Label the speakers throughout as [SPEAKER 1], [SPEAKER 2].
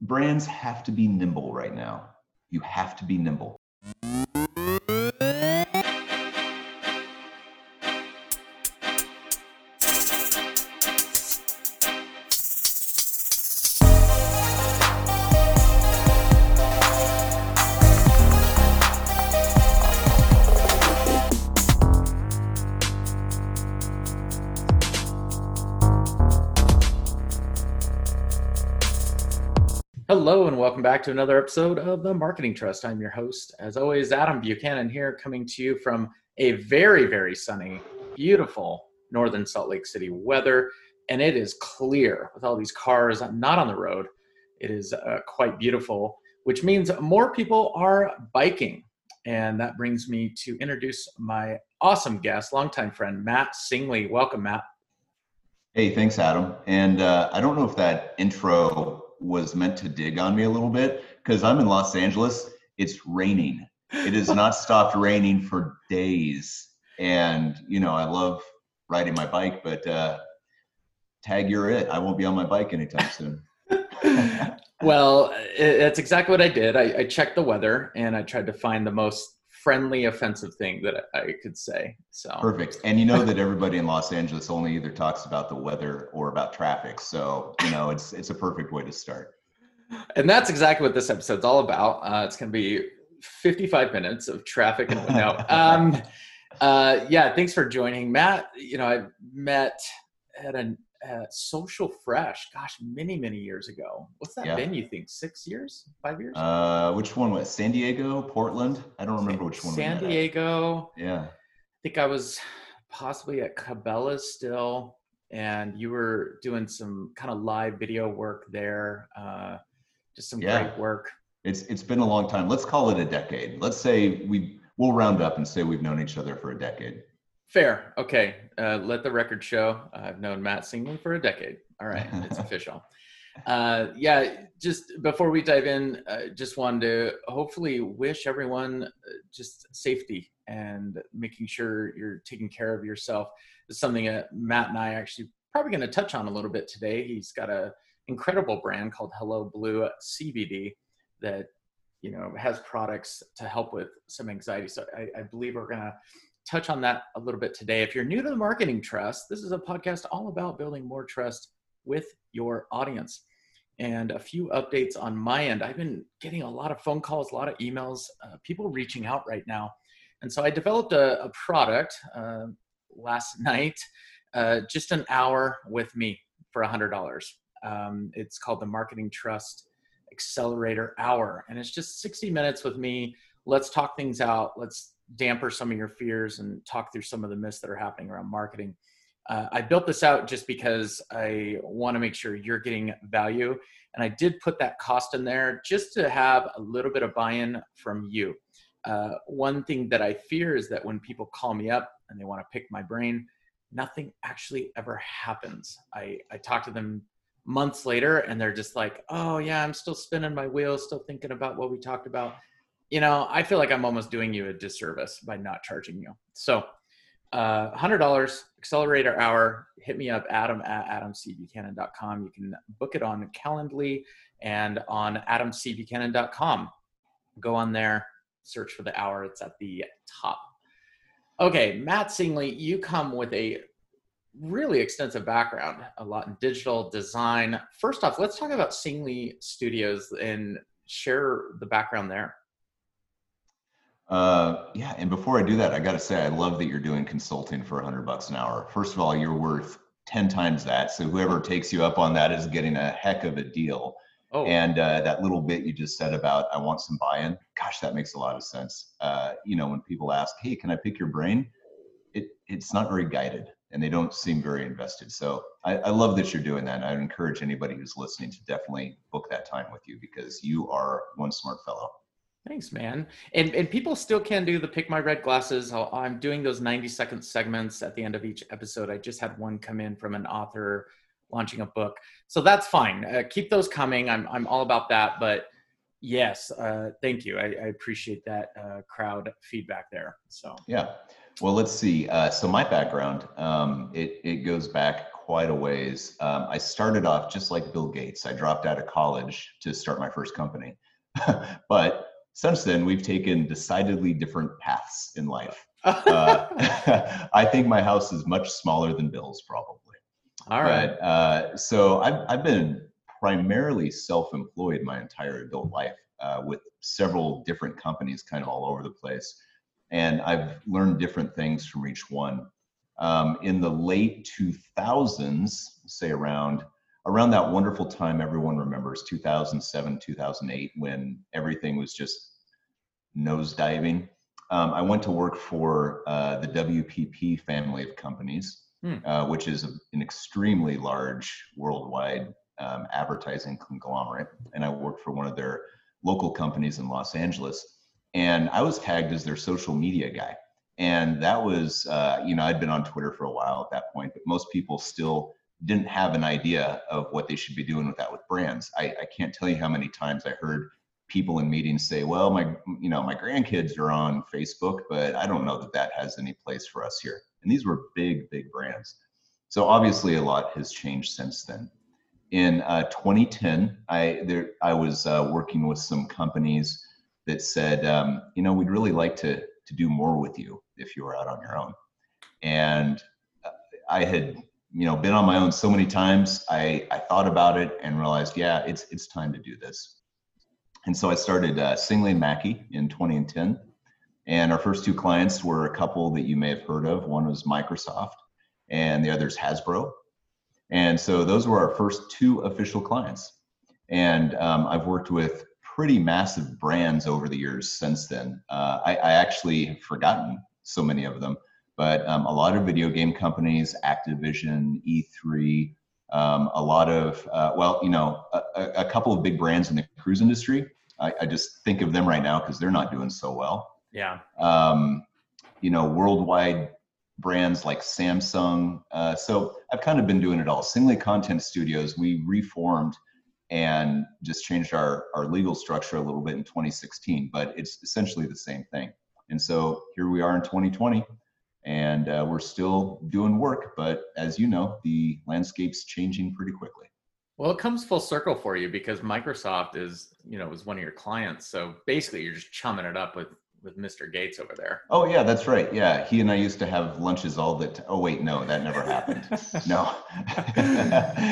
[SPEAKER 1] brands have to be nimble right now. You have to be nimble.
[SPEAKER 2] Back to another episode of the Marketing Trust. I'm your host, as always, Adam Buchanan here, coming to you from a very, very sunny, beautiful northern Salt Lake City weather. And it is clear with all these cars not on the road. It is uh, quite beautiful, which means more people are biking. And that brings me to introduce my awesome guest, longtime friend, Matt Singley. Welcome, Matt.
[SPEAKER 1] Hey, thanks, Adam. And uh, I don't know if that intro was meant to dig on me a little bit because I'm in Los Angeles. It's raining. It has not stopped raining for days. And, you know, I love riding my bike, but uh, tag you're it. I won't be on my bike anytime soon.
[SPEAKER 2] well, that's exactly what I did. I, I checked the weather and I tried to find the most friendly offensive thing that I could say. So
[SPEAKER 1] perfect. And you know that everybody in Los Angeles only either talks about the weather or about traffic. So you know it's it's a perfect way to start.
[SPEAKER 2] And that's exactly what this episode's all about. Uh, it's going to be 55 minutes of traffic and no. um, uh, yeah, thanks for joining, Matt. You know, I met at an uh, Social Fresh, gosh, many many years ago. What's that yeah. been? You think six years, five years?
[SPEAKER 1] Uh, which one was San Diego, Portland? I don't remember which one.
[SPEAKER 2] San Diego.
[SPEAKER 1] Yeah.
[SPEAKER 2] I think I was possibly at Cabela's still, and you were doing some kind of live video work there. Uh, just some yeah. great work.
[SPEAKER 1] It's it's been a long time. Let's call it a decade. Let's say we we'll round up and say we've known each other for a decade.
[SPEAKER 2] Fair. Okay. Uh, let the record show. I've known Matt Singley for a decade. All right. It's official. Uh, yeah. Just before we dive in, uh, just wanted to hopefully wish everyone uh, just safety and making sure you're taking care of yourself is something that Matt and I are actually probably going to touch on a little bit today. He's got a incredible brand called Hello Blue CBD that you know has products to help with some anxiety. So I, I believe we're going to touch on that a little bit today. If you're new to the Marketing Trust, this is a podcast all about building more trust with your audience. And a few updates on my end. I've been getting a lot of phone calls, a lot of emails, uh, people reaching out right now. And so I developed a, a product uh, last night, uh, just an hour with me for $100. Um, it's called the Marketing Trust Accelerator Hour. And it's just 60 minutes with me. Let's talk things out. Let's damper some of your fears and talk through some of the myths that are happening around marketing. Uh, I built this out just because I want to make sure you're getting value. And I did put that cost in there just to have a little bit of buy in from you. Uh, one thing that I fear is that when people call me up and they want to pick my brain, nothing actually ever happens. I, I talk to them months later and they're just like, oh, yeah, I'm still spinning my wheels, still thinking about what we talked about you know, I feel like I'm almost doing you a disservice by not charging you. So, uh, $100 accelerator hour, hit me up, adam at adamcbuchanan.com. You can book it on Calendly and on adamcbuchanan.com. Go on there, search for the hour, it's at the top. Okay, Matt Singley, you come with a really extensive background, a lot in digital design. First off, let's talk about Singley Studios and share the background there.
[SPEAKER 1] Uh, yeah, and before I do that, I got to say I love that you're doing consulting for 100 bucks an hour. First of all, you're worth 10 times that. So whoever takes you up on that is getting a heck of a deal. Oh. And uh, that little bit you just said about I want some buy-in, gosh, that makes a lot of sense. Uh, you know, when people ask, "Hey, can I pick your brain?" It it's not very guided, and they don't seem very invested. So I, I love that you're doing that. And I encourage anybody who's listening to definitely book that time with you because you are one smart fellow.
[SPEAKER 2] Thanks, man. And and people still can do the pick my red glasses. i am doing those 90 second segments at the end of each episode. I just had one come in from an author launching a book, so that's fine. Uh, keep those coming. I'm I'm all about that. But yes, uh, thank you. I, I appreciate that uh, crowd feedback there. So
[SPEAKER 1] yeah. Well, let's see. Uh, so my background, um, it it goes back quite a ways. Um, I started off just like Bill Gates. I dropped out of college to start my first company. but since then, we've taken decidedly different paths in life. uh, I think my house is much smaller than Bill's, probably.
[SPEAKER 2] All right.
[SPEAKER 1] But, uh, so I've, I've been primarily self-employed my entire adult life uh, with several different companies kind of all over the place. And I've learned different things from each one. Um, in the late 2000s, say around around that wonderful time everyone remembers 2007 2008 when everything was just nosediving um, i went to work for uh, the wpp family of companies hmm. uh, which is an extremely large worldwide um, advertising conglomerate and i worked for one of their local companies in los angeles and i was tagged as their social media guy and that was uh, you know i'd been on twitter for a while at that point but most people still didn't have an idea of what they should be doing with that with brands. I, I can't tell you how many times I heard people in meetings say, well, my, you know, my grandkids are on Facebook, but I don't know that that has any place for us here. And these were big, big brands. So obviously a lot has changed since then. In uh, 2010, I, there, I was uh, working with some companies that said, um, you know, we'd really like to, to do more with you if you were out on your own. And uh, I had you know been on my own so many times i i thought about it and realized yeah it's it's time to do this. And so i started uh, Singley Mackey in 2010 and our first two clients were a couple that you may have heard of. One was microsoft and the other is hasbro. And so those were our first two official clients. And um, i've worked with pretty massive brands over the years since then. Uh, I, I actually have forgotten so many of them but um, a lot of video game companies, Activision, E3, um, a lot of, uh, well, you know, a, a, couple of big brands in the cruise industry. I, I just think of them right now because they're not doing so well.
[SPEAKER 2] Yeah.
[SPEAKER 1] Um, you know, worldwide brands like Samsung. Uh, so I've kind of been doing it all. Singley Content Studios, we reformed and just changed our, our legal structure a little bit in 2016, but it's essentially the same thing. And so here we are in 2020 and uh, we're still doing work but as you know the landscape's changing pretty quickly.
[SPEAKER 2] Well it comes full circle for you because microsoft is you know was one of your clients. So basically you're just chumming it up with with mr gates over there.
[SPEAKER 1] Oh yeah that's right. Yeah he and i used to have lunches all the t- oh wait no that never happened. No.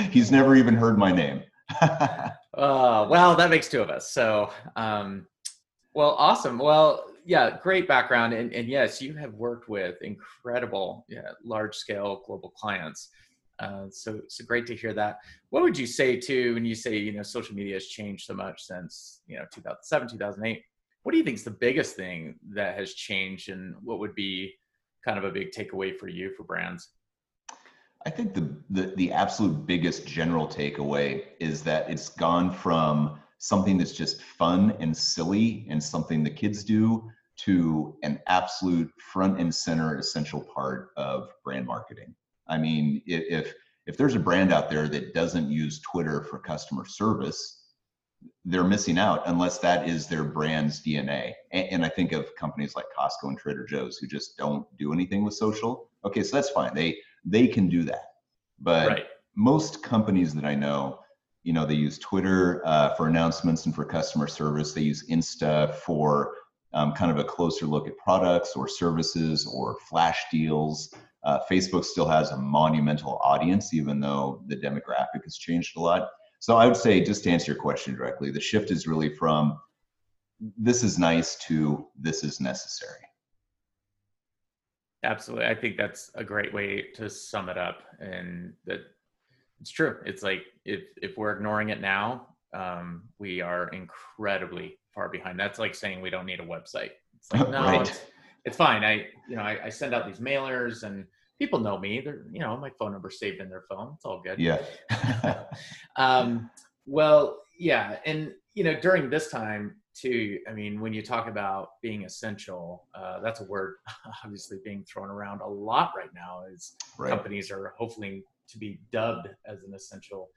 [SPEAKER 1] He's never even heard my name.
[SPEAKER 2] Uh, well that makes two of us. So um, well awesome. Well yeah, great background. And, and yes, you have worked with incredible, yeah, large scale global clients. Uh, so, so great to hear that. What would you say to when you say, you know, social media has changed so much since, you know, 2007, 2008? What do you think is the biggest thing that has changed and what would be kind of a big takeaway for you for brands?
[SPEAKER 1] I think the, the, the absolute biggest general takeaway is that it's gone from something that's just fun and silly and something the kids do to an absolute front and center essential part of brand marketing. I mean, if if there's a brand out there that doesn't use Twitter for customer service, they're missing out unless that is their brand's DNA. And, and I think of companies like Costco and Trader Joe's who just don't do anything with social. Okay, so that's fine. They they can do that. But right. most companies that I know, you know, they use Twitter uh, for announcements and for customer service. They use Insta for um, kind of a closer look at products or services or flash deals. Uh, Facebook still has a monumental audience, even though the demographic has changed a lot. So I would say, just to answer your question directly, the shift is really from this is nice to this is necessary.
[SPEAKER 2] Absolutely. I think that's a great way to sum it up. And that it's true. It's like if, if we're ignoring it now, um, we are incredibly far behind. That's like saying we don't need a website. It's like, no, right. it's, it's, fine. I, you know, I, I, send out these mailers and people know me. They're, you know, my phone number saved in their phone. It's all good.
[SPEAKER 1] Yeah.
[SPEAKER 2] um, well, yeah. And, you know, during this time too, I mean, when you talk about being essential, uh, that's a word obviously being thrown around a lot right now as right. companies are hopefully to be dubbed as an essential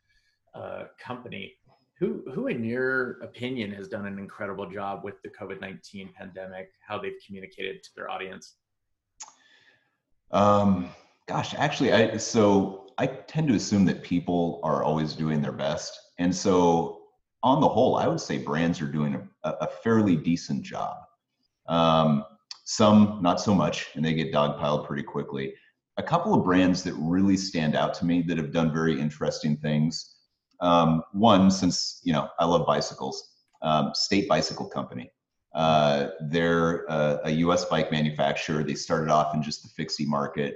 [SPEAKER 2] uh, company. Who, who, in your opinion, has done an incredible job with the COVID 19 pandemic, how they've communicated to their audience?
[SPEAKER 1] Um, gosh, actually, I, so I tend to assume that people are always doing their best. And so, on the whole, I would say brands are doing a, a fairly decent job. Um, some not so much, and they get dogpiled pretty quickly. A couple of brands that really stand out to me that have done very interesting things. Um, one, since you know I love bicycles, um, State Bicycle Company. Uh, they're a, a, U.S. bike manufacturer. They started off in just the fixie market,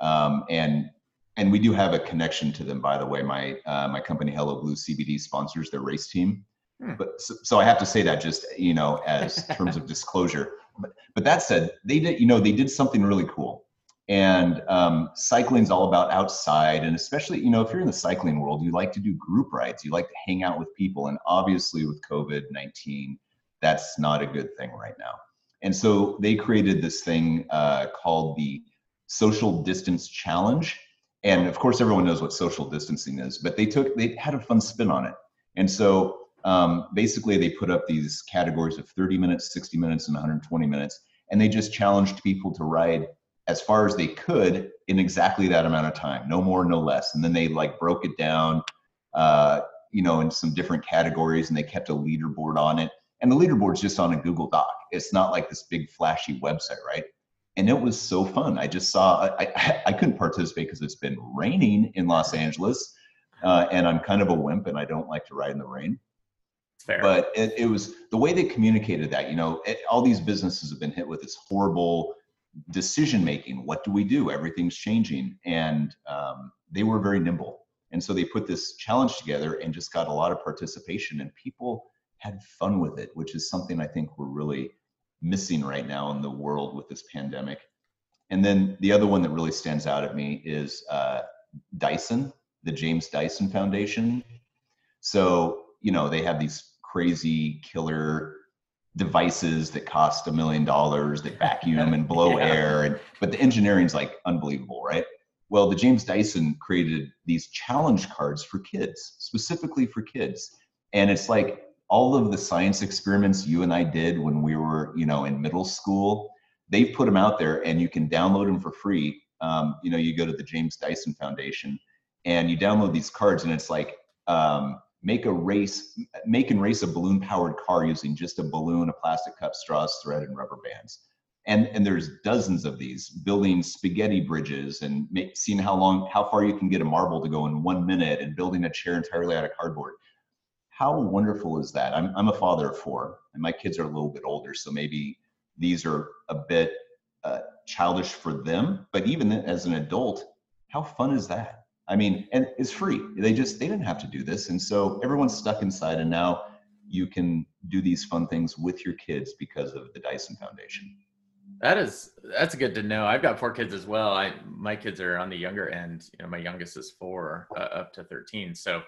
[SPEAKER 1] um, and and we do have a connection to them. By the way, my uh, my company Hello Blue CBD sponsors their race team. Hmm. But so, so, I have to say that just you know as terms of disclosure. But but that said, they did you know they did something really cool. And um, is all about outside, and especially you know if you're in the cycling world, you like to do group rides. You like to hang out with people, and obviously with COVID nineteen that's not a good thing right now. And so they created this thing uh, called the Social Distance Challenge. And of course, everyone knows what social distancing is, but they took, they had a fun spin on it. And so um, basically, they put up these categories of 30 minutes, 60 minutes, and 120 minutes. And they just challenged people to ride as far as they could in exactly that amount of time, no more, no less. And then they like broke it down, uh, you know, in some different categories, and they kept a leaderboard on it and the leaderboard's just on a Google Doc. It's not like this big flashy website, right? And it was so fun. I just saw, I, I, I couldn't participate because it's been raining in Los Angeles. Uh, and I'm kind of a wimp and I don't like to ride in the rain. Fair. But it, it was the way they communicated that, you know, it, all these businesses have been hit with this horrible decision making. What do we do? Everything's changing. And um, they were very nimble. And so they put this challenge together and just got a lot of participation. And people, had fun with it, which is something I think we're really missing right now in the world with this pandemic. And then the other one that really stands out at me is uh, Dyson, the James Dyson Foundation. So, you know, they have these crazy killer devices that cost a million dollars that vacuum and blow yeah. air and but the engineering's like unbelievable right well the james dyson created these challenge cards for kids specifically for kids and it's like all of the science experiments you and I did when we were, you know, in middle school, they put them out there and you can download them for free. Um, you know, you go to the James Dyson Foundation and you download these cards and it's like, um, make a race, make and race a balloon powered car using just a balloon, a plastic cup, straws, thread, and rubber bands. And, and there's dozens of these building spaghetti bridges and make, seeing how long, how far you can get a marble to go in one minute and building a chair entirely out of cardboard how wonderful is that? I'm, I'm a father of four, and my kids are a little bit older, so maybe these are a bit uh, childish for them. But even as an adult, how fun is that? I mean, and it's free. They just they didn't have to do this, and so everyone's stuck inside, and now you can do these fun things with your kids because of the Dyson Foundation.
[SPEAKER 2] That is that's good to know. I've got four kids as well. I my kids are on the younger end. You know, my youngest is four, uh, up to thirteen. So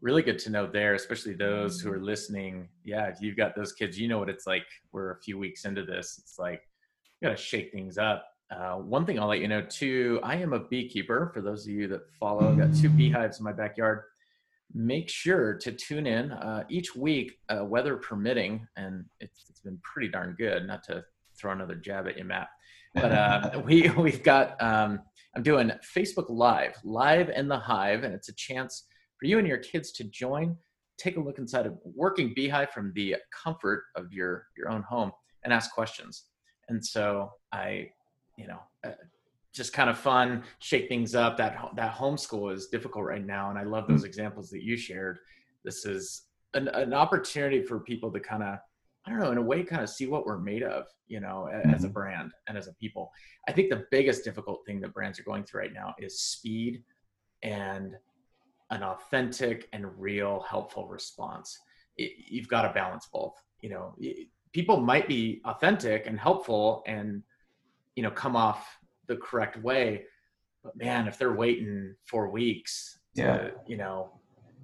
[SPEAKER 2] really good to know there, especially those who are listening. Yeah, if you've got those kids, you know what it's like. We're a few weeks into this. It's like you got to shake things up. Uh, one thing I'll let you know too, I am a beekeeper. For those of you that follow, I've got two beehives in my backyard. Make sure to tune in uh, each week, uh, weather permitting, and it's, it's been pretty darn good. Not to throw another jab at you, Matt, but uh, we we've got. Um, I'm doing Facebook Live, live in the hive, and it's a chance for you and your kids to join, take a look inside a working beehive from the comfort of your your own home and ask questions. And so I, you know, uh, just kind of fun, shake things up. That that homeschool is difficult right now, and I love those mm-hmm. examples that you shared. This is an, an opportunity for people to kind of I don't know, in a way, kind of see what we're made of, you know, mm-hmm. as a mm-hmm. brand and as a people. I think the biggest difficult thing that brands are going through right now is speed and an authentic and real helpful response it, you've got to balance both you know people might be authentic and helpful and you know come off the correct way but man if they're waiting four weeks to, yeah you know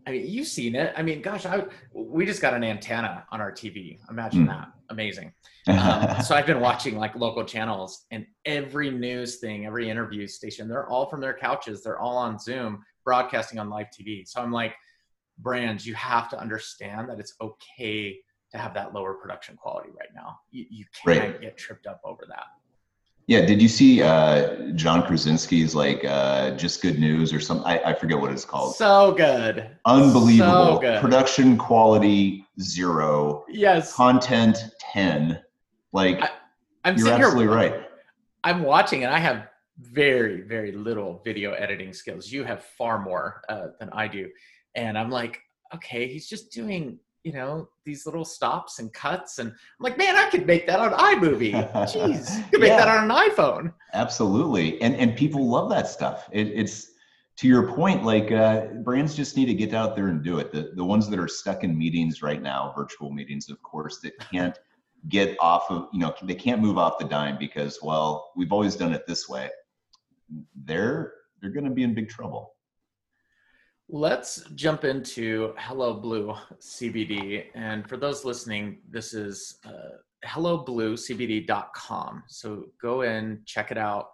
[SPEAKER 2] i mean you've seen it i mean gosh i we just got an antenna on our tv imagine mm. that amazing um, so i've been watching like local channels and every news thing every interview station they're all from their couches they're all on zoom broadcasting on live TV. So I'm like, brands, you have to understand that it's okay to have that lower production quality right now. You, you can't right. get tripped up over that.
[SPEAKER 1] Yeah, did you see uh, John Krasinski's like uh, just good news or something? I, I forget what it's called.
[SPEAKER 2] So good,
[SPEAKER 1] unbelievable so good. production quality zero.
[SPEAKER 2] Yes,
[SPEAKER 1] content ten. Like I, am you're absolutely here, right.
[SPEAKER 2] I'm watching and I have very very little video editing skills. You have far more uh, than I do, and I'm like, okay, he's just doing you know these little stops and cuts and i'm like man i could make that on imovie. Jeez you could make yeah. that on an iphone.
[SPEAKER 1] Absolutely. And and people love that stuff. It, it's to your point like uh, brands just need to get out there and do it. The, the ones that are stuck in meetings right now virtual meetings of course that can't get off of you know they can't move off the dime because well we've always done it this way. They're they're going to be in big trouble
[SPEAKER 2] Let's jump into Hello Blue CBD. And for those listening, this is uh, hellobluecbd.com. So go in, check it out.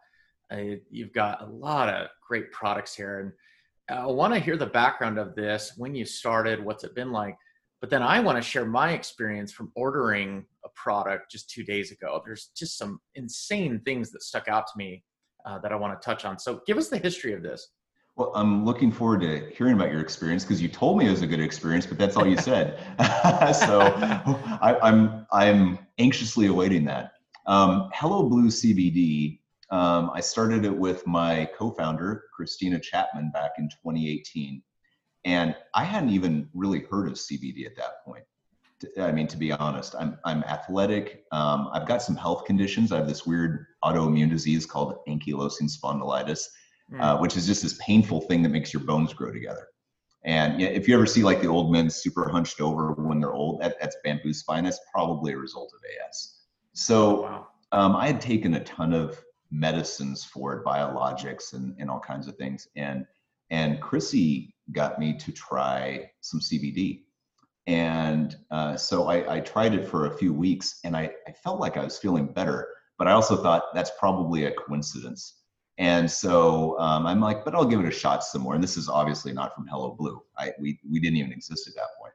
[SPEAKER 2] Uh, you've got a lot of great products here. And I want to hear the background of this, when you started, what's it been like. But then I want to share my experience from ordering a product just two days ago. There's just some insane things that stuck out to me uh, that I want to touch on. So give us the history of this.
[SPEAKER 1] Well, I'm looking forward to hearing about your experience because you told me it was a good experience, but that's all you said. so I, am I'm, I'm anxiously awaiting that. Um, Hello Blue CBD. Um, I started it with my co-founder Christina Chapman back in 2018, and I hadn't even really heard of CBD at that point. I mean, to be honest, I'm I'm athletic. Um, I've got some health conditions. I have this weird autoimmune disease called ankylosing spondylitis mm. uh, which is just this painful thing that makes your bones grow together. And if you ever see like the old men super hunched over when they're old, that, that's bamboo spine. That's probably a result of AS. So wow. um, I had taken a ton of medicines for it, biologics and, and all kinds of things. And and Chrissy got me to try some CBD. And uh, so I, I, tried it for a few weeks and I, I felt like I was feeling better, but I also thought that's probably a coincidence and so um, I'm like, but I'll give it a shot some more. And this is obviously not from Hello Blue. I, we, we didn't even exist at that point.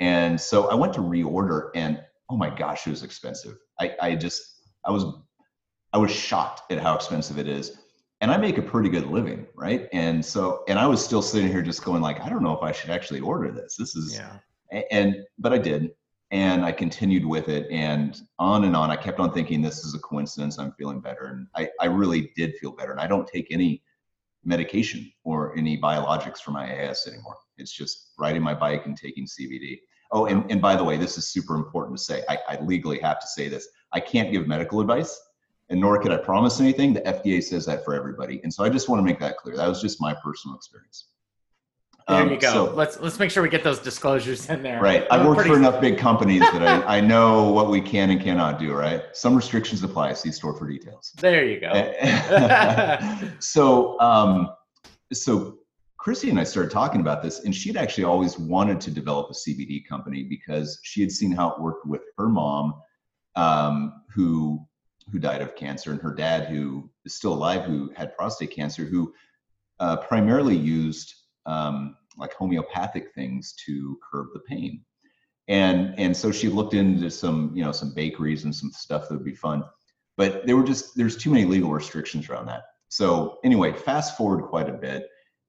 [SPEAKER 1] And so I went to reorder and oh my gosh, it was expensive. I, I just, I was, I was shocked at how expensive it is. And I make a pretty good living, right? And so, and I was still sitting here just going like, I don't know if I should actually order this. This is, yeah. and, but I did and I continued with it and on and on. I kept on thinking this is a coincidence. I'm feeling better. And I, I really did feel better. And I don't take any medication or any biologics for my AS anymore. It's just riding my bike and taking CBD. Oh, and, and by the way, this is super important to say. I, I legally have to say this. I can't give medical advice and nor can I promise anything. The FDA says that for everybody. And so I just want to make that clear. That was just my personal experience.
[SPEAKER 2] There um, you go. So, let's let's make sure we get those disclosures in there.
[SPEAKER 1] Right. I've worked for enough big companies that I, I know what we can and cannot do. Right. Some restrictions apply. See store for details.
[SPEAKER 2] There you go.
[SPEAKER 1] so um, so Chrissy and I started talking about this, and she'd actually always wanted to develop a CBD company because she had seen how it worked with her mom, um, who who died of cancer, and her dad, who is still alive, who had prostate cancer, who uh, primarily used um, like homeopathic things to curb the pain. And and so she looked into some you know some bakeries and some stuff that would be fun, but there were just there's too many legal restrictions around that. So anyway, fast forward quite a bit,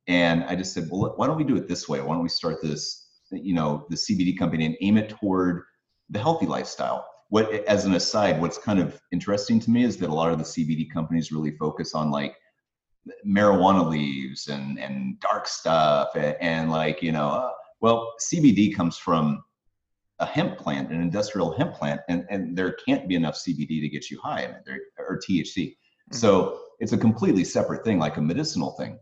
[SPEAKER 1] and I just said, well, why don't we do it this way? Why don't we start this you know the CBD company and aim it toward the healthy lifestyle? What as an aside, what's kind of interesting to me is that a lot of the CBD companies really focus on like marijuana leaves and and dark stuff and, and like you know uh, well cbd comes from a hemp plant an industrial hemp plant and and there can't be enough cbd to get you high in it there, or thc mm-hmm. so it's a completely separate thing like a medicinal thing.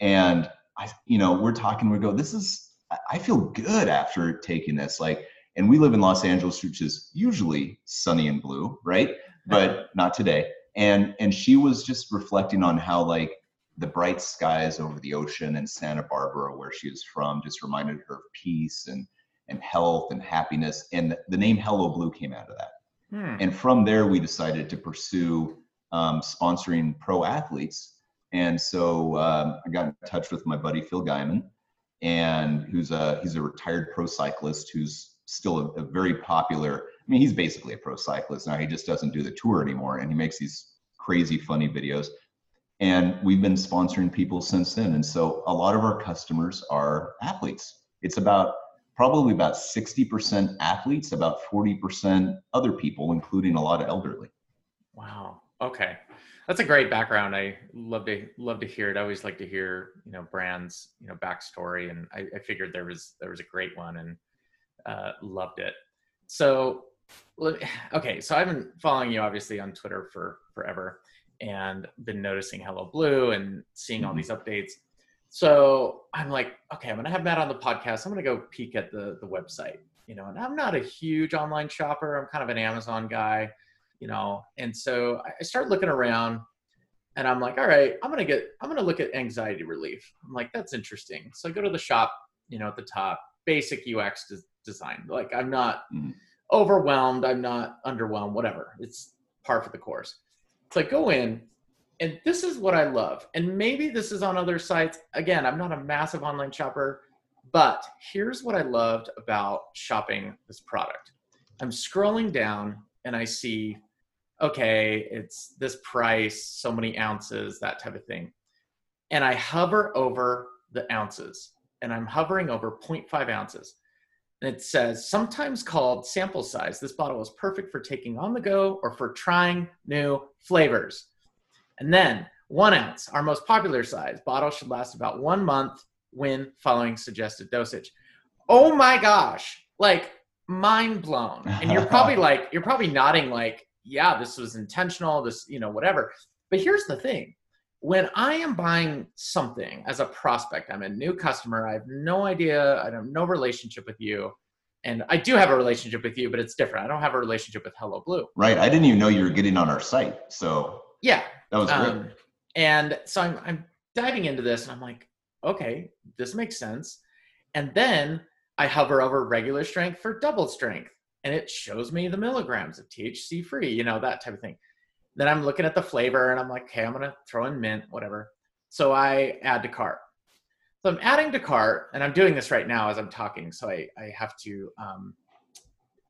[SPEAKER 1] And i you know we're talking we go this is i feel good after taking this like and we live in los angeles which is usually sunny and blue right. But not today and and she was just reflecting on how like the bright skies over the ocean in Santa Barbara, where she is from, just reminded her of peace and and health and happiness. And the name Hello Blue came out of that. Hmm. And from there, we decided to pursue um, sponsoring pro athletes. And so um, I got in touch with my buddy Phil Gaimon, and who's a he's a retired pro cyclist who's still a, a very popular I mean, he's basically a pro cyclist now. He just doesn't do the tour anymore, and he makes these crazy funny videos. And we've been sponsoring people since then. And so a lot of our customers are athletes. It's about probably about 60% athletes, about 40% other people, including a lot of elderly.
[SPEAKER 2] Wow. Okay. That's a great background. I love to love to hear it. I always like to hear, you know, brands, you know, backstory. And I, I figured there was there was a great one and uh, loved it. So okay, so I've been following you obviously on Twitter for forever and been noticing Hello Blue and seeing all mm-hmm. these updates. So I'm like, okay, I'm gonna have Matt on the podcast. I'm gonna go peek at the the website, you know. And I'm not a huge online shopper. I'm kind of an Amazon guy, you know. And so I start looking around, and I'm like, all right, I'm gonna get, I'm gonna look at anxiety relief. I'm like, that's interesting. So I go to the shop, you know, at the top, basic UX design. Like I'm not mm. overwhelmed. I'm not underwhelmed. Whatever. It's par for the course. So I go in and this is what I love. And maybe this is on other sites. Again, I'm not a massive online shopper, but here's what I loved about shopping this product. I'm scrolling down and I see, okay, it's this price, so many ounces, that type of thing. And I hover over the ounces and I'm hovering over 0.5 ounces. And it says, sometimes called sample size, this bottle is perfect for taking on the go or for trying new flavors. And then one ounce, our most popular size. Bottle should last about one month when following suggested dosage. Oh my gosh, like mind blown. And you're probably like, you're probably nodding like, yeah, this was intentional, this, you know, whatever. But here's the thing when I am buying something as a prospect, I'm a new customer, I have no idea, I have no relationship with you. And I do have a relationship with you, but it's different. I don't have a relationship with Hello Blue.
[SPEAKER 1] Right. I didn't even know you were getting on our site. So
[SPEAKER 2] yeah,
[SPEAKER 1] that was great. Um,
[SPEAKER 2] and so I'm, I'm diving into this and I'm like, okay, this makes sense. And then I hover over regular strength for double strength and it shows me the milligrams of THC free, you know, that type of thing. Then I'm looking at the flavor and I'm like, okay, I'm to throw in mint, whatever. So I add to cart. So I'm adding to cart and I'm doing this right now as I'm talking. So I, I have to um,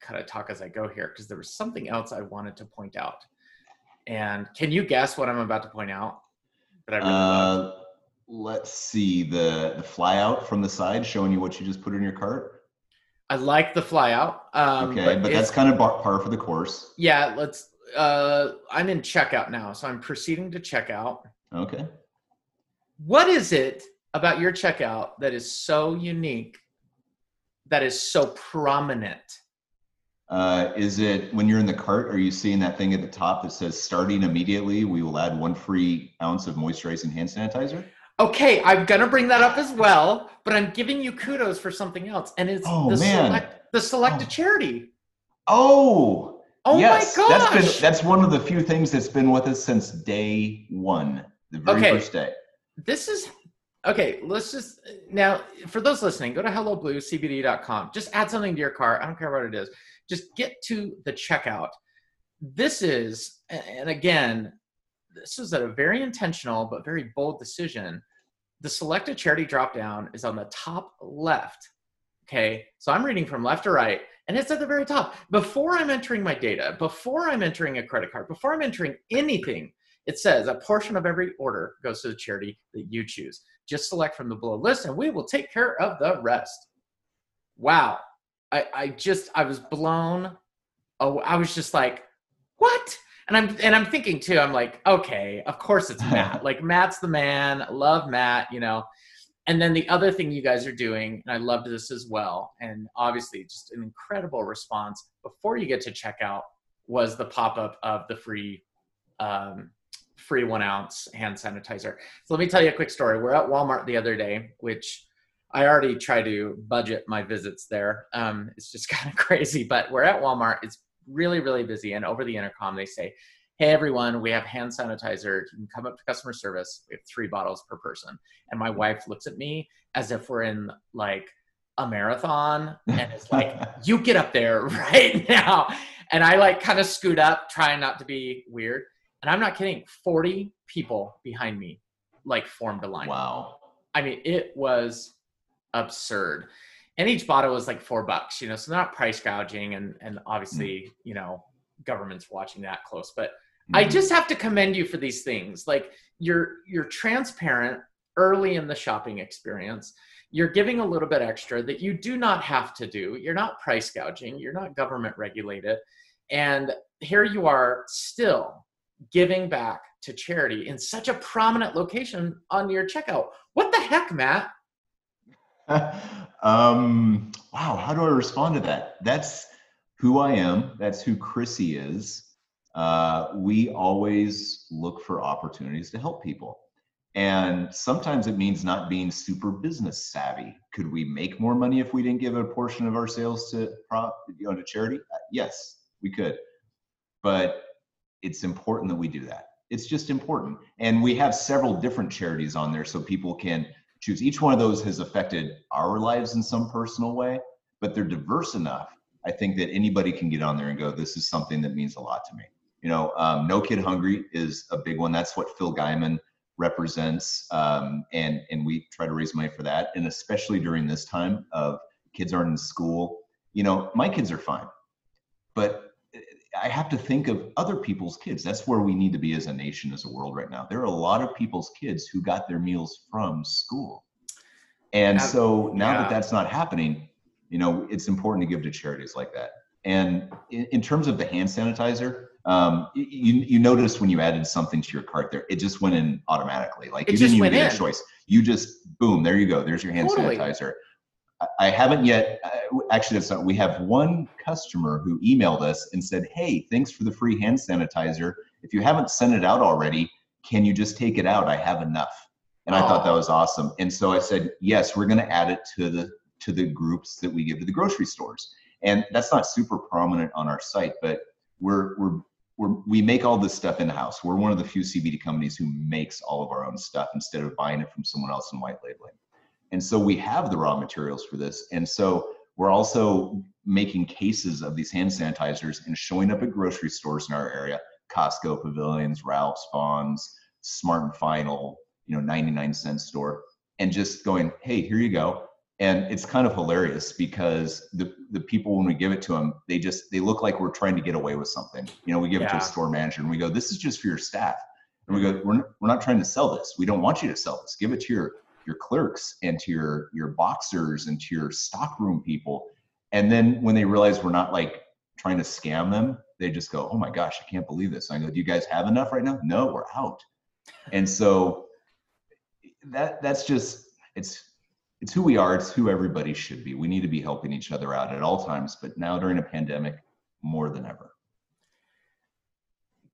[SPEAKER 2] kind of talk as I go here because there was something else I wanted to point out. And can you guess what I'm about to point out?
[SPEAKER 1] That I really uh, Let's see the the flyout from the side showing you what you just put in your cart.
[SPEAKER 2] I like the flyout.
[SPEAKER 1] Um, okay, but, but that's kind of par for the course.
[SPEAKER 2] Yeah, let's. Uh, I'm in checkout now, so I'm proceeding to checkout.
[SPEAKER 1] Okay.
[SPEAKER 2] What is it about your checkout that is so unique, that is so prominent?
[SPEAKER 1] Uh, is it when you're in the cart, are you seeing that thing at the top that says starting immediately, we will add one free ounce of moisturizing hand sanitizer?
[SPEAKER 2] Okay, I'm gonna bring that up as well, but I'm giving you kudos for something else, and it's
[SPEAKER 1] oh,
[SPEAKER 2] the
[SPEAKER 1] man.
[SPEAKER 2] select the select oh. charity.
[SPEAKER 1] Oh,
[SPEAKER 2] oh yes. my
[SPEAKER 1] gosh! That's been that's one of the few things that's been with us since day one, the very okay. first day.
[SPEAKER 2] This is okay. Let's just now for those listening, go to hellobluecbd.com. Just add something to your cart. I don't care what it is just get to the checkout. This is, and again, this is a very intentional but very bold decision. The select a charity dropdown is on the top left. Okay, so I'm reading from left to right, and it's at the very top. Before I'm entering my data, before I'm entering a credit card, before I'm entering anything, it says a portion of every order goes to the charity that you choose. Just select from the below list, and we will take care of the rest. Wow, I, I just I was blown. Oh, I was just like, what? And I'm and I'm thinking too. I'm like, okay, of course it's Matt. like Matt's the man. Love Matt. You know. And then the other thing you guys are doing, and I loved this as well, and obviously just an incredible response before you get to checkout was the pop up of the free um, free one ounce hand sanitizer. So let me tell you a quick story. We're at Walmart the other day, which I already try to budget my visits there. Um, it's just kind of crazy, but we're at Walmart. It's really, really busy. And over the intercom, they say, Hey, everyone, we have hand sanitizer. You can come up to customer service. We have three bottles per person. And my wife looks at me as if we're in like a marathon and it's like, You get up there right now. And I like kind of scoot up, trying not to be weird. And I'm not kidding, 40 people behind me like formed a line.
[SPEAKER 1] Wow.
[SPEAKER 2] I mean, it was absurd. And each bottle was like four bucks, you know, so not price gouging and and obviously, mm. you know, government's watching that close. But I mm-hmm. just have to commend you for these things. Like you're you're transparent early in the shopping experience. You're giving a little bit extra that you do not have to do. You're not price gouging. You're not government regulated. And here you are still giving back to charity in such a prominent location on your checkout. What the heck, Matt?
[SPEAKER 1] um, wow, how do I respond to that? That's who I am. That's who Chrissy is. Uh, we always look for opportunities to help people. And sometimes it means not being super business savvy. Could we make more money if we didn't give a portion of our sales to prop, you know, to charity? Uh, yes, we could. But it's important that we do that. It's just important. And we have several different charities on there so people can choose. Each one of those has affected our lives in some personal way, but they're diverse enough. I think that anybody can get on there and go, this is something that means a lot to me. You know, um, No Kid Hungry is a big one. That's what Phil Gaimon represents, um, and and we try to raise money for that. And especially during this time of kids aren't in school. You know, my kids are fine, but I have to think of other people's kids. That's where we need to be as a nation, as a world right now. There are a lot of people's kids who got their meals from school. And so now yeah. that that's not happening, you know, it's important to give to charities like that. And in, in terms of the hand sanitizer, um, you you noticed when you added something to your cart there, it just went in automatically. Like it you didn't even get in. a choice. You just boom, there you go. There's your hand totally. sanitizer. I haven't yet. Uh, actually, that's not. We have one customer who emailed us and said, "Hey, thanks for the free hand sanitizer. If you haven't sent it out already, can you just take it out? I have enough." And I thought that was awesome. And so I said, "Yes, we're going to add it to the to the groups that we give to the grocery stores." And that's not super prominent on our site, but we're we're we're, we make all this stuff in house. We're one of the few CBD companies who makes all of our own stuff instead of buying it from someone else and white labeling. And so we have the raw materials for this. And so we're also making cases of these hand sanitizers and showing up at grocery stores in our area, Costco pavilions, Ralph's Vons, Smart and Final, you know, 99 cent store, and just going, hey, here you go. And it's kind of hilarious because the, the people, when we give it to them, they just, they look like we're trying to get away with something. You know, we give yeah. it to a store manager and we go, this is just for your staff. And we go, we're, we're not trying to sell this. We don't want you to sell this. Give it to your your clerks and to your your boxers and to your stockroom people and then when they realize we're not like trying to scam them they just go oh my gosh i can't believe this and i go do you guys have enough right now no we're out and so that that's just it's it's who we are it's who everybody should be we need to be helping each other out at all times but now during a pandemic more than ever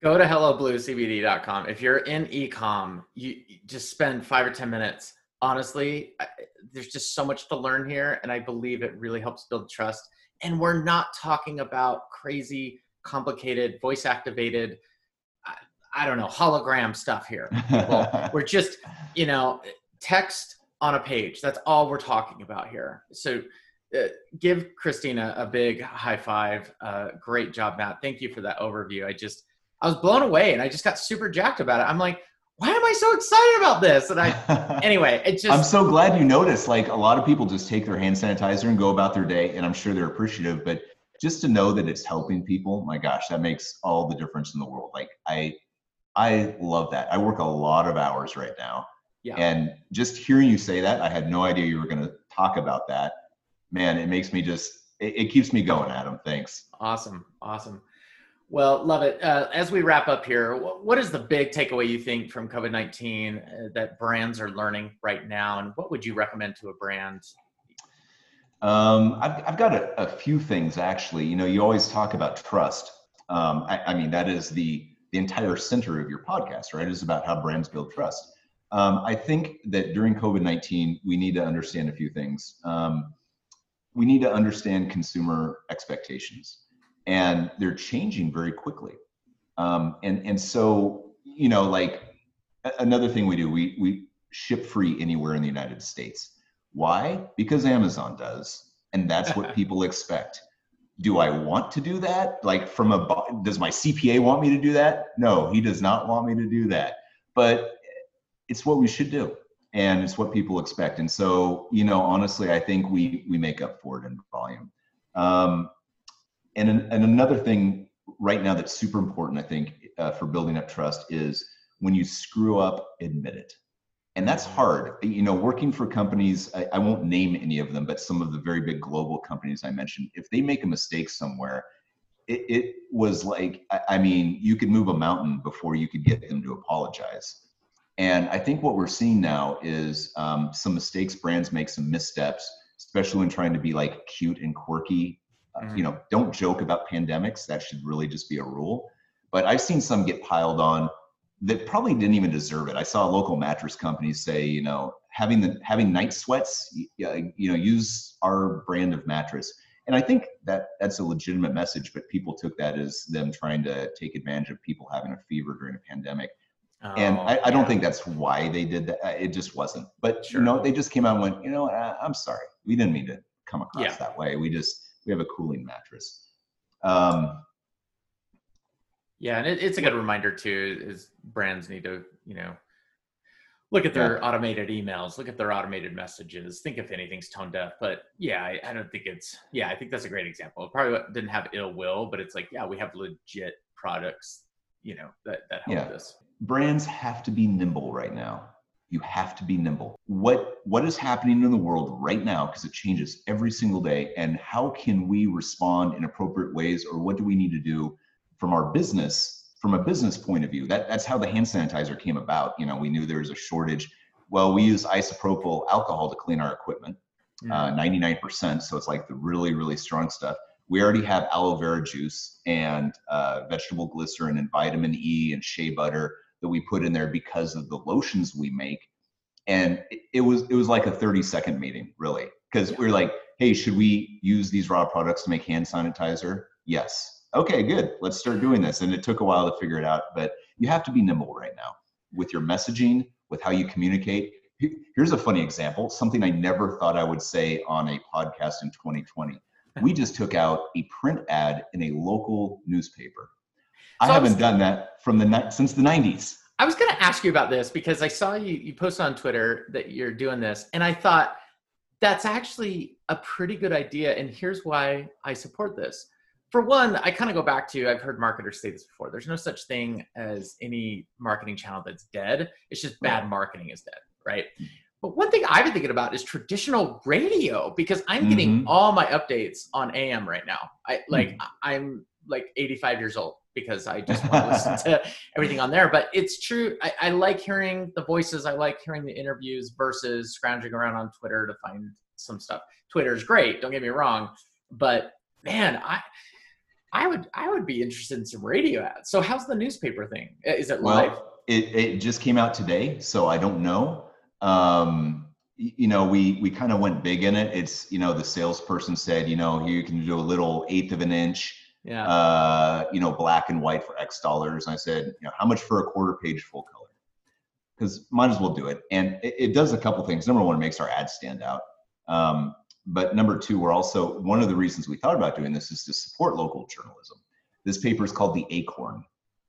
[SPEAKER 2] go to hellobluecbd.com if you're in ecom you just spend five or ten minutes honestly, I, there's just so much to learn here, and I believe it really helps build trust. And we're not talking about crazy, complicated, voice activated, I, I don't know, hologram stuff here. we're just, you know, text on a page. That's all we're talking about here. So uh, give Christina a big high five. Uh, great job, Matt. Thank you for that overview. I just, I was blown away and I just got super jacked about it. I'm like, why am I so excited about this? And I, anyway, it just.
[SPEAKER 1] I'm so glad you noticed. Like a lot of people just take their hand sanitizer and go about their day, and I'm sure they're appreciative. But just to know that it's helping people, my gosh, that makes all the difference in the world. Like I, I love that. I work a lot of hours right now, yeah. and just hearing you say that, I had no idea you were going to talk about that. Man, it makes me just. It, it keeps me going, Adam. Thanks.
[SPEAKER 2] Awesome, awesome. Well, love it. Uh, as we wrap up here, what is the big takeaway you think from COVID 19 uh, that brands are learning right now? And what would you recommend to a brand?
[SPEAKER 1] Um, I've, I've got a, a, few things actually. You know, you always talk about trust. Um, I, I, mean, that is the, the entire center of your podcast, right? Is about how brands build trust. Um, I think that during COVID 19, we need to understand a few things. Um, we need to understand consumer expectations and they're changing very quickly. Um, and and so you know, like another thing we do, we we ship free anywhere in the United States. Why? Because Amazon does, and that's what people expect. Do I want to do that? Like from a does my CPA want me to do that? No, he does not want me to do that. But it's what we should do and it's what people expect and so you know honestly i think we we make up for it in volume um, and, and another thing right now that's super important, I think, uh, for building up trust is when you screw up, admit it. And that's hard. You know, working for companies, I, I won't name any of them, but some of the very big global companies I mentioned, if they make a mistake somewhere, it, it was like, I, I mean, you could move a mountain before you could get them to apologize. And I think what we're seeing now is um, some mistakes brands make, some missteps, especially when trying to be like cute and quirky. Uh, mm-hmm. You know, don't joke about pandemics. That should really just be a rule. But I've seen some get piled on that probably didn't even deserve it. I saw a local mattress company say, you know, having the having night sweats, you know, use our brand of mattress. And I think that that's a legitimate message, but people took that as them trying to take advantage of people having a fever during a pandemic. Oh, and I, I, don't think that's why they did that. It just wasn't. But sure. you know, they just came out and went, you know, I'm sorry, we didn't mean to come across yeah. that way. We just we have a cooling mattress. Um,
[SPEAKER 2] yeah, and it, it's a good reminder too. Is brands need to you know look at their yeah. automated emails, look at their automated messages, think if anything's tone deaf. But yeah, I, I, don't think it's yeah. I think that's a great example. It probably didn't have ill will, but it's like yeah, we have legit products, you know, that that help yeah. this
[SPEAKER 1] brands have to be nimble right now. You have to be nimble. What what is happening in the world right now because it changes every single day and how can we respond in appropriate ways or what do we need to do from our business from a business point of view. That that's how the hand sanitizer came about. You know, we knew there was a shortage. Well, we use isopropyl alcohol to clean our equipment. Uh, 99%. So it's like the really, really strong stuff we already have aloe vera juice and uh, vegetable glycerin and vitamin E and shea butter that we put in there because of the lotions we make. And it was it was like a 30 second meeting, really, because we are like, hey, should we use these raw products to make hand sanitizer? Yes. Okay, good. Let's start doing this. And it took a while to figure it out, but you have to be nimble right now with your messaging, with how you communicate. Here's a funny example, something I never thought I would say on a podcast in 2020. We just took out a print ad in a local newspaper I haven't was, done that from the since the 90s.
[SPEAKER 2] I was going to ask you about this because I saw you you post on Twitter that you're doing this and I thought that's actually a pretty good idea and here's why I support this. For one, I kind of go back to I've heard marketers say this before. There's no such thing as any marketing channel that's dead. It's just bad right. marketing is dead, right? But one thing I've been thinking about is traditional radio because I'm mm-hmm. getting all my updates on AM right now. I like mm-hmm. I'm like 85 years old because I just want to listen to everything on there. But it's true. I, I, like hearing the voices. I like hearing the interviews versus scrounging around on Twitter to find some stuff. Twitter is great. Don't get me wrong, but man, I. I would I would be interested in some radio ads. So how's the newspaper thing? Is it live?
[SPEAKER 1] Well, it, it just came out today, so I don't know. Um, you know, we we kind of went big in it. It's you know the salesperson said, you know, you can do a little eighth of an inch
[SPEAKER 2] yeah.
[SPEAKER 1] uh, you know, black and white for X dollars. And I said, you know, how much for a quarter page full color? Because might as well do it. And it, it, does a couple things. Number one, it makes our ads stand out. Um, but number two, we're also one of the reasons we thought about doing this is to support local journalism. This paper is called the Acorn.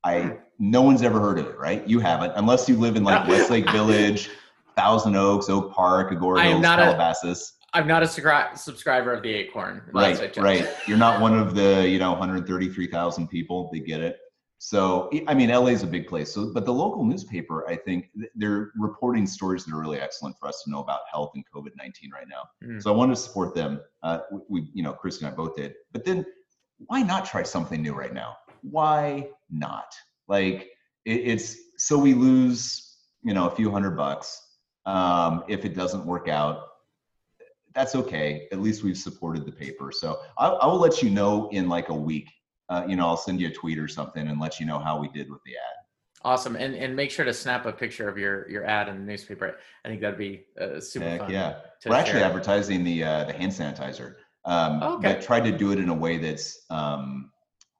[SPEAKER 1] I no one's ever heard of it, right? You haven't, unless you live in like Westlake Village, Thousand Oaks, Oak Park, Agoura Hills, Calabasas.
[SPEAKER 2] I'm not a subscri- subscriber of the Acorn.
[SPEAKER 1] Right, right. You're not one of the you know 133,000 people. They get it. So I mean, LA is a big place. So, but the local newspaper, I think they're reporting stories that are really excellent for us to know about health and COVID 19 right now. Mm. So I wanted to support them. Uh, we, you know, Chris and I both did. But then, why not try something new right now? Why not? Like it, it's so we lose, you know, a few hundred bucks um, if it doesn't work out that's okay. At least we've supported the paper. So I, I will let you know in like a week. Uh, you know, I'll send you a tweet or something and let you know how we did with the ad.
[SPEAKER 2] Awesome, and and make sure to snap a picture of your your ad in the newspaper. I think that'd be uh, super Heck fun.
[SPEAKER 1] Yeah, we're actually advertising the uh, the hand sanitizer. Um, okay. But try to do it in a way that's um,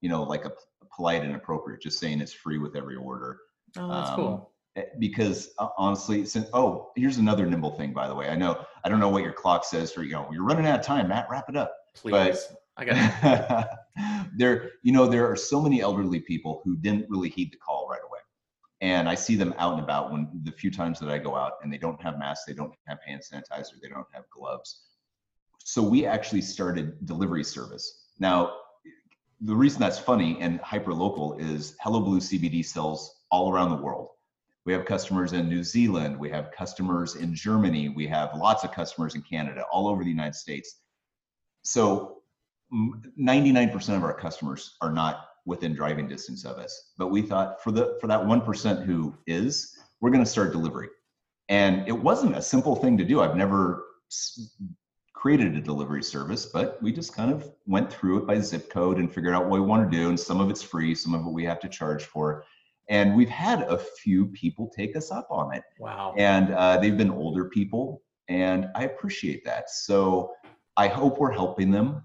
[SPEAKER 1] you know like a polite and appropriate. Just saying it's free with every order.
[SPEAKER 2] Oh, that's um, cool.
[SPEAKER 1] Eh, because uh, honestly, since oh, here's another nimble thing. By the way, I know I don't know what your clock says for you know you're running out of time, Matt. Wrap it up.
[SPEAKER 2] Please, but, I got
[SPEAKER 1] there. You know there are so many elderly people who didn't really heed the call right away, and I see them out and about when the few times that I go out, and they don't have masks, they don't have hand sanitizer, they don't have gloves. So we actually started delivery service. Now the reason that's funny and hyper local is Hello Blue CBD sells all around the world. We have customers in New Zealand, we have customers in Germany, we have lots of customers in Canada, all over the United States. So 99% of our customers are not within driving distance of us. But we thought for the for that 1% who is, we're going to start delivery. And it wasn't a simple thing to do. I've never created a delivery service, but we just kind of went through it by zip code and figured out what we want to do. And some of it's free, some of it we have to charge for. And we've had a few people take us up on it.
[SPEAKER 2] Wow.
[SPEAKER 1] And uh, they've been older people, and I appreciate that. So I hope we're helping them.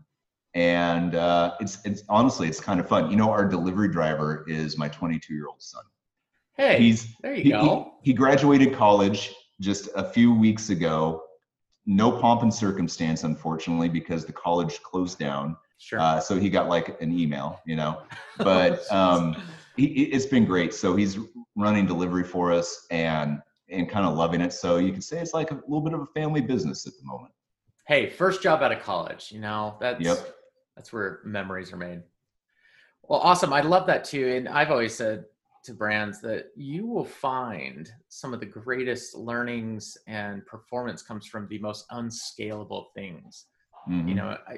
[SPEAKER 1] And uh, it's it's honestly it's kind of fun. You know, our delivery driver is my 22 year old son.
[SPEAKER 2] Hey, he's there you
[SPEAKER 1] he,
[SPEAKER 2] go.
[SPEAKER 1] He, he graduated college just a few weeks ago no pomp and circumstance, unfortunately, because the college closed down.
[SPEAKER 2] Sure.
[SPEAKER 1] Uh, so he got like an email, you know, but um, he, it's been great. So he's running delivery for us and and kind of loving it. So you can say it's like a little bit of a family business at the moment.
[SPEAKER 2] Hey, first job out of college, you know, that's
[SPEAKER 1] yep.
[SPEAKER 2] that's where memories are made. Well, awesome. I love that too. And I've always said to brands that you will find some of the greatest learnings and performance comes from the most unscalable things. Mm-hmm. You know, I,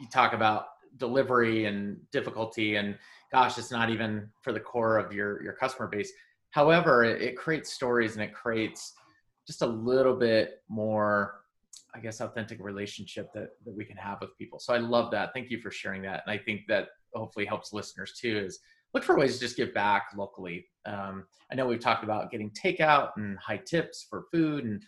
[SPEAKER 2] you talk about delivery and difficulty and gosh, it's not even for the core of your, your customer base. However, it, it creates stories and it creates just a little bit more I guess authentic relationship that that we can have with people. So I love that. Thank you for sharing that. And I think that hopefully helps listeners too is look for ways to just give back locally. Um, I know we've talked about getting takeout and high tips for food, and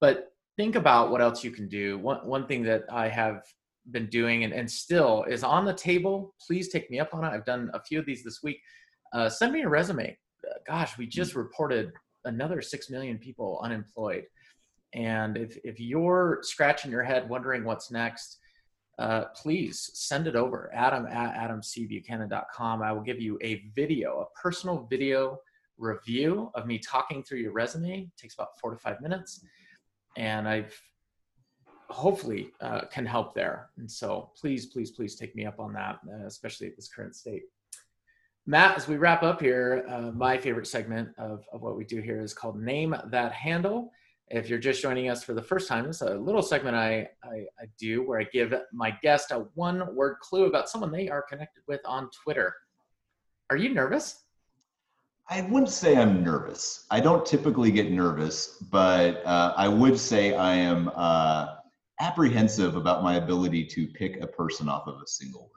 [SPEAKER 2] but think about what else you can do. One one thing that I have been doing and, and still is on the table. Please take me up on it. I've done a few of these this week. Uh, send me a resume. Gosh, we just reported another six million people unemployed. And if, if you're scratching your head wondering what's next, uh, please send it over adam at adamcbuchanan.com i will give you a video a personal video review of me talking through your resume it takes about four to five minutes and i've hopefully uh, can help there and so please please please take me up on that uh, especially at this current state matt as we wrap up here uh, my favorite segment of, of what we do here is called name that handle if you're just joining us for the first time, it's a little segment I, I, I do where I give my guest a one word clue about someone they are connected with on Twitter. Are you nervous?
[SPEAKER 1] I wouldn't say I'm nervous. I don't typically get nervous, but uh, I would say I am uh, apprehensive about my ability to pick a person off of a single word.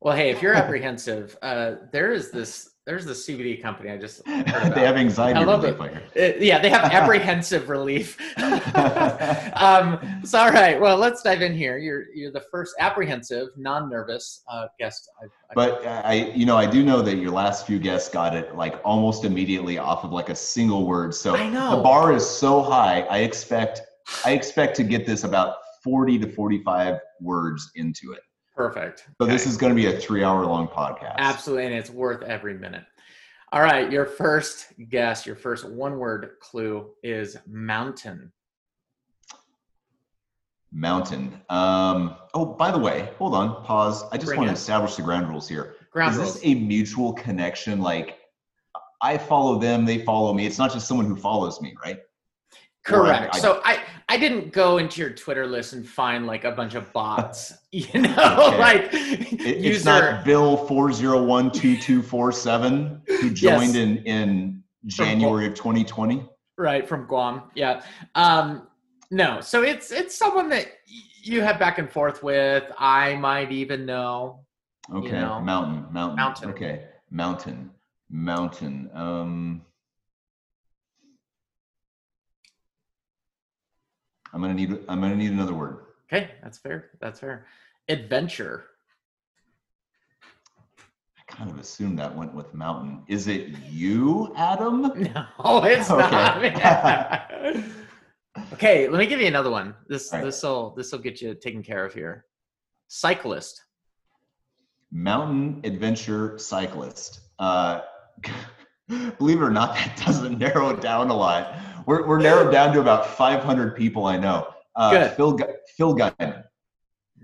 [SPEAKER 2] Well, hey, if you're apprehensive, uh, there is this there's the CBD company I just
[SPEAKER 1] they have anxiety I love
[SPEAKER 2] relief. It. Uh, yeah, they have apprehensive relief. um, so all right, well, let's dive in here. You're you're the first apprehensive, non-nervous uh, guest. I've,
[SPEAKER 1] I've but I, you know, I do know that your last few guests got it like almost immediately off of like a single word. So the bar is so high. I expect I expect to get this about 40 to 45 words into it.
[SPEAKER 2] Perfect.
[SPEAKER 1] So okay. this is going to be a three hour long podcast.
[SPEAKER 2] Absolutely. And it's worth every minute. All right. Your first guess, your first one word clue is mountain.
[SPEAKER 1] Mountain. Um, oh, by the way, hold on, pause. I just Bring want it. to establish the ground rules here.
[SPEAKER 2] Ground
[SPEAKER 1] is
[SPEAKER 2] rules.
[SPEAKER 1] this a mutual connection? Like I follow them, they follow me. It's not just someone who follows me, right?
[SPEAKER 2] Correct. I, so I I didn't go into your Twitter list and find like a bunch of bots, you know, okay. like
[SPEAKER 1] it, user... it's not Bill four zero one two two four seven who joined yes. in in January of 2020.
[SPEAKER 2] Right from Guam, yeah. Um, no, so it's it's someone that you have back and forth with. I might even know.
[SPEAKER 1] Okay, you know. mountain, mountain, mountain. Okay, mountain, mountain. Um, I'm gonna need I'm gonna need another word.
[SPEAKER 2] Okay, that's fair. That's fair. Adventure.
[SPEAKER 1] I kind of assumed that went with mountain. Is it you, Adam?
[SPEAKER 2] No, it's okay. not. okay, let me give you another one. This right. this will this will get you taken care of here. Cyclist.
[SPEAKER 1] Mountain adventure cyclist. Uh, believe it or not, that doesn't narrow it down a lot we're, we're narrowed down to about 500 people I know.
[SPEAKER 2] Uh, Good.
[SPEAKER 1] Phil, Phil Gaimon.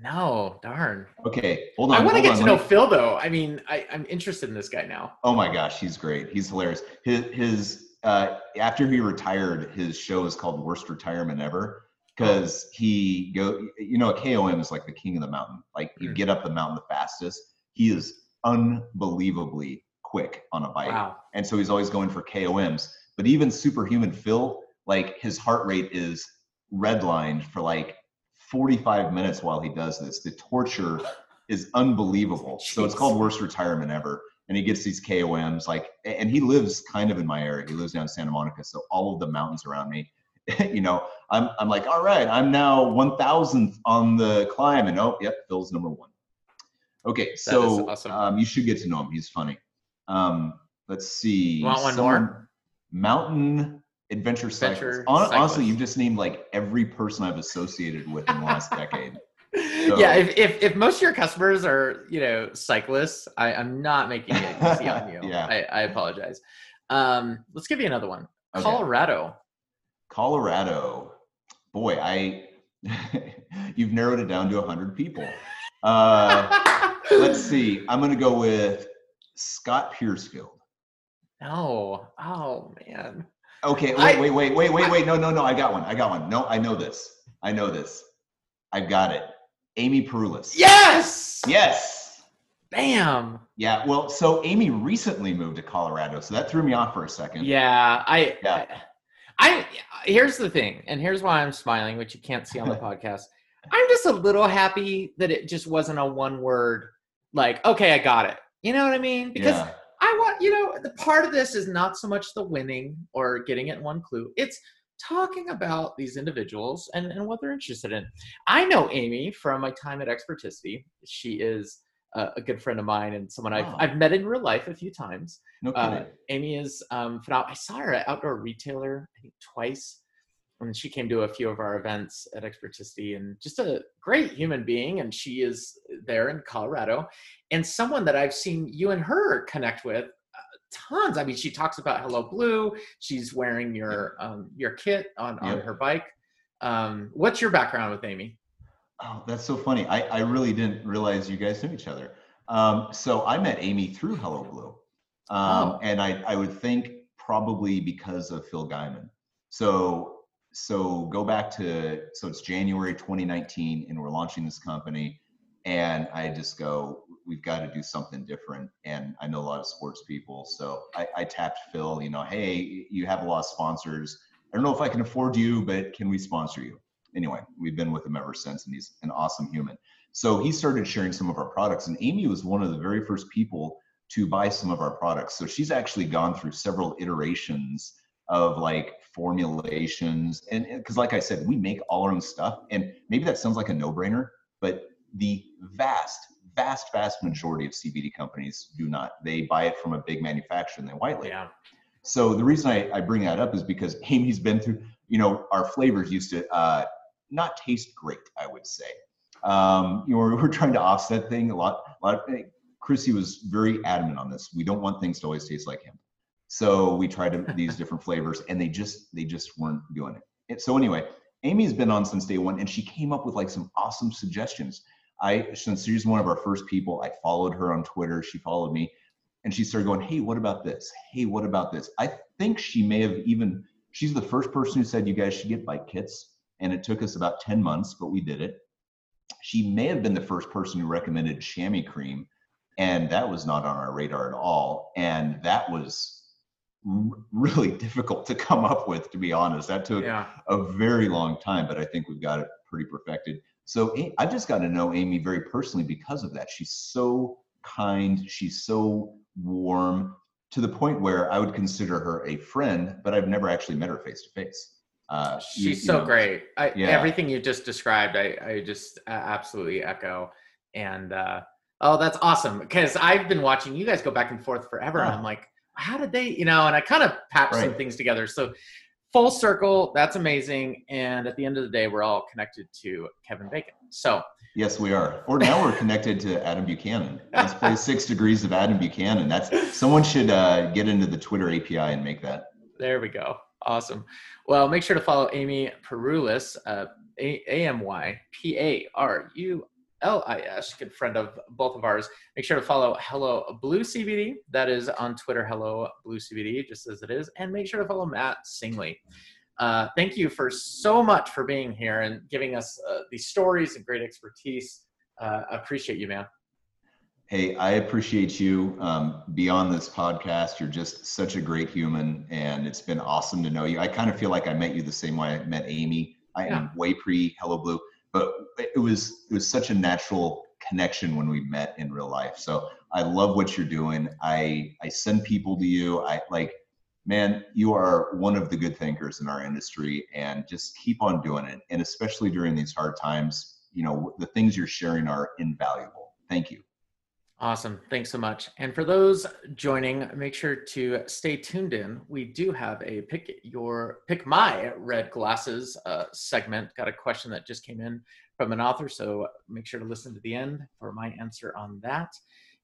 [SPEAKER 2] No, darn.
[SPEAKER 1] Okay, hold on.
[SPEAKER 2] I want to get
[SPEAKER 1] on,
[SPEAKER 2] to know me... Phil though. I mean, I, I'm interested in this guy now.
[SPEAKER 1] Oh my gosh, he's great. He's hilarious. His his uh, after he retired, his show is called Worst Retirement Ever because he go. You know, a KOM is like the king of the mountain. Like you mm. get up the mountain the fastest. He is unbelievably quick on a bike, wow. and so he's always going for KOMs. But even superhuman Phil, like his heart rate is redlined for like 45 minutes while he does this. The torture is unbelievable. Jeez. So it's called worst retirement ever. And he gets these KOMs like, and he lives kind of in my area. He lives down in Santa Monica. So all of the mountains around me, you know, I'm, I'm like, all right, I'm now 1000th on the climb. And oh, yep, Phil's number one. Okay. So awesome. um, you should get to know him. He's funny. Um, let's see.
[SPEAKER 2] You want one Someone, more?
[SPEAKER 1] Mountain adventure cyclists. Honestly, you've just named like every person I've associated with in the last decade.
[SPEAKER 2] So, yeah, if, if, if most of your customers are you know cyclists, I, I'm not making it easy on you. yeah, I, I apologize. Um, let's give you another one. Okay. Colorado.
[SPEAKER 1] Colorado, boy, I you've narrowed it down to hundred people. Uh, let's see. I'm going to go with Scott Piercefield.
[SPEAKER 2] No. Oh man.
[SPEAKER 1] Okay, wait, I, wait, wait, wait, wait, wait. No, no, no. I got one. I got one. No, I know this. I know this. I've got it. Amy Parulis.
[SPEAKER 2] Yes.
[SPEAKER 1] Yes.
[SPEAKER 2] Bam.
[SPEAKER 1] Yeah. Well, so Amy recently moved to Colorado, so that threw me off for a second.
[SPEAKER 2] Yeah. I. Yeah. I, I here's the thing, and here's why I'm smiling, which you can't see on the podcast. I'm just a little happy that it just wasn't a one word like, okay, I got it. You know what I mean? Because yeah. I want, you know, the part of this is not so much the winning or getting it one clue. It's talking about these individuals and, and what they're interested in. I know Amy from my time at Experticity. She is a, a good friend of mine and someone I've, I've met in real life a few times.
[SPEAKER 1] No uh,
[SPEAKER 2] Amy is um, phenomenal. I saw her at Outdoor Retailer, I think twice. And she came to a few of our events at Experticity and just a great human being. And she is there in Colorado and someone that I've seen you and her connect with uh, tons. I mean, she talks about Hello Blue. She's wearing your um, your kit on, on her bike. Um, what's your background with Amy?
[SPEAKER 1] Oh, that's so funny. I, I really didn't realize you guys knew each other. Um, so I met Amy through Hello Blue. Um, oh. And I, I would think probably because of Phil Gaimon. So so go back to so it's January 2019 and we're launching this company. And I just go we've got to do something different. And I know a lot of sports people so I, I tapped Phil you know hey you have a lot of sponsors. I don't know if I can afford you but can we sponsor you? Anyway we've been with him ever since and he's an awesome human. So he started sharing some of our products and Amy was one of the very first people to buy some of our products. So she's actually gone through several iterations of like formulations and because like i said we make all our own stuff and maybe that sounds like a no-brainer but the vast vast vast majority of cbd companies do not. They buy it from a big manufacturer and they white label. Yeah. so the reason I, I bring that up is because amy's been through you know our flavors used to uh, not taste great i would say. Um, you know we're, we're trying to offset thing a lot a lot of, chrissy was very adamant on this. We don't want things to always taste like hemp so we tried these different flavors and they just they just weren't doing it. So anyway, Amy's been on since day one and she came up with like some awesome suggestions. I since she's one of our first people, I followed her on Twitter. She followed me and she started going, Hey, what about this? Hey, what about this? I think she may have even she's the first person who said you guys should get bike kits. And it took us about 10 months, but we did it. She may have been the first person who recommended chamois cream, and that was not on our radar at all. And that was really difficult to come up with, to be honest. That took yeah. a very long time, but I think we've got it pretty perfected. So I just got to know Amy very personally because of that. She's so kind, she's so warm to the point where I would consider her a friend, but I've never actually met her face to face.
[SPEAKER 2] Uh, she's you, you so know, great. I, yeah. Everything you just described, I, I just uh, absolutely echo. And uh, oh, that's awesome because I've been watching you guys go back and forth forever. And I'm like, how did they, you know, and I kind of patched right. some things together. So full circle, that's amazing. And at the end of the day, we're all connected to Kevin Bacon. So
[SPEAKER 1] yes, we are. Or now we're connected to Adam Buchanan. Let's play six degrees of Adam Buchanan. That's someone should uh, get into the Twitter API and make that.
[SPEAKER 2] There we go. Awesome. Well, make sure to follow Amy Parulis, uh, A M Y P A R U L-I-S, good friend of both of ours. Make sure to follow Hello Blue CBD. That is on Twitter, Hello Blue CBD, just as it is. And make sure to follow Matt Singley. Uh, thank you for so much for being here and giving us uh, these stories and great expertise. Uh, appreciate you, man.
[SPEAKER 1] Hey, I appreciate you. Um, beyond this podcast, you're just such a great human, and it's been awesome to know you. I kind of feel like I met you the same way I met Amy. I yeah. am way pre Hello Blue, but it was it was such a natural connection when we met in real life. So I love what you're doing. I I send people to you. I like man, you are one of the good thinkers in our industry and just keep on doing it. And especially during these hard times, you know, the things you're sharing are invaluable. Thank you.
[SPEAKER 2] Awesome. Thanks so much. And for those joining, make sure to stay tuned in. We do have a pick your pick my red glasses uh, segment. Got a question that just came in from an author, so make sure to listen to the end for my answer on that.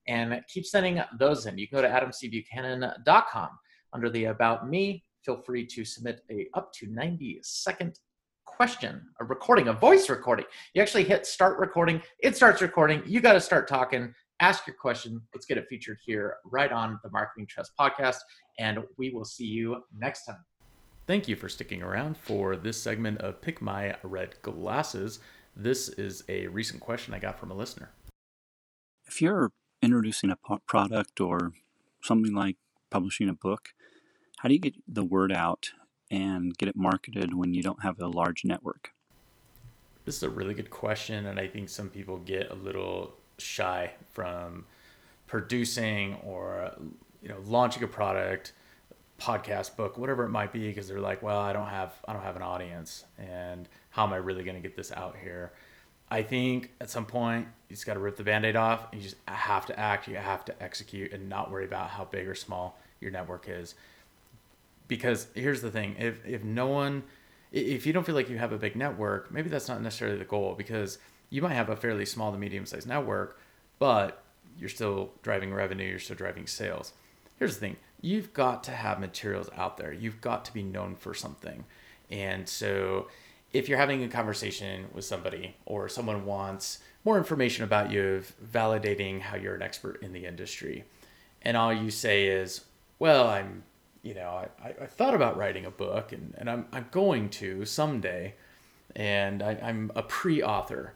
[SPEAKER 2] And keep sending those in. You can go to adamcbuchanan.com under the About Me, feel free to submit a up to 90 second question, a recording, a voice recording. You actually hit start recording, it starts recording. You got to start talking. Ask your question. Let's get it featured here right on the Marketing Trust podcast. And we will see you next time. Thank you for sticking around for this segment of Pick My Red Glasses. This is a recent question I got from a listener.
[SPEAKER 3] If you're introducing a product or something like publishing a book, how do you get the word out and get it marketed when you don't have a large network?
[SPEAKER 2] This is a really good question, and I think some people get a little shy from producing or you know launching a product, podcast, book, whatever it might be, because they're like, well, I don't have I don't have an audience, and how am I really going to get this out here? I think at some point you just got to rip the band-aid off. And you just have to act. You have to execute, and not worry about how big or small your network is because here's the thing if if no one if you don't feel like you have a big network maybe that's not necessarily the goal because you might have a fairly small to medium sized network but you're still driving revenue you're still driving sales. Here's the thing you've got to have materials out there. You've got to be known for something. And so if you're having a conversation with somebody or someone wants more information about you validating how you're an expert in the industry and all you say is well i'm you know, I, I thought about writing a book and, and I'm, I'm going to someday, and I, I'm a pre author.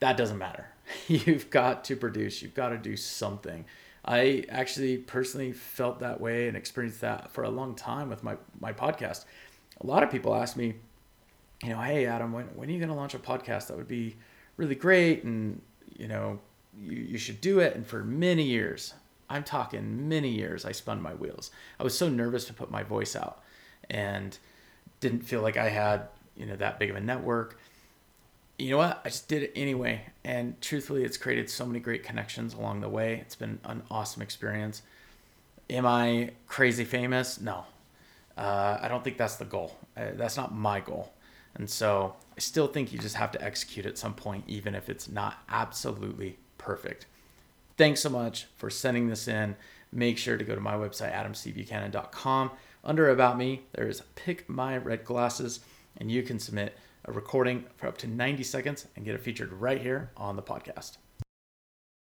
[SPEAKER 2] That doesn't matter. You've got to produce, you've got to do something. I actually personally felt that way and experienced that for a long time with my, my podcast. A lot of people ask me, you know, hey, Adam, when, when are you going to launch a podcast? That would be really great. And, you know, you, you should do it. And for many years, I'm talking many years, I spun my wheels. I was so nervous to put my voice out and didn't feel like I had, you know, that big of a network. You know what? I just did it anyway. And truthfully, it's created so many great connections along the way. It's been an awesome experience. Am I crazy famous? No. Uh, I don't think that's the goal. Uh, that's not my goal. And so I still think you just have to execute at some point, even if it's not absolutely perfect. Thanks so much for sending this in. Make sure to go to my website, adamcbuchanan.com. Under About Me, there's Pick My Red Glasses, and you can submit a recording for up to 90 seconds and get it featured right here on the podcast.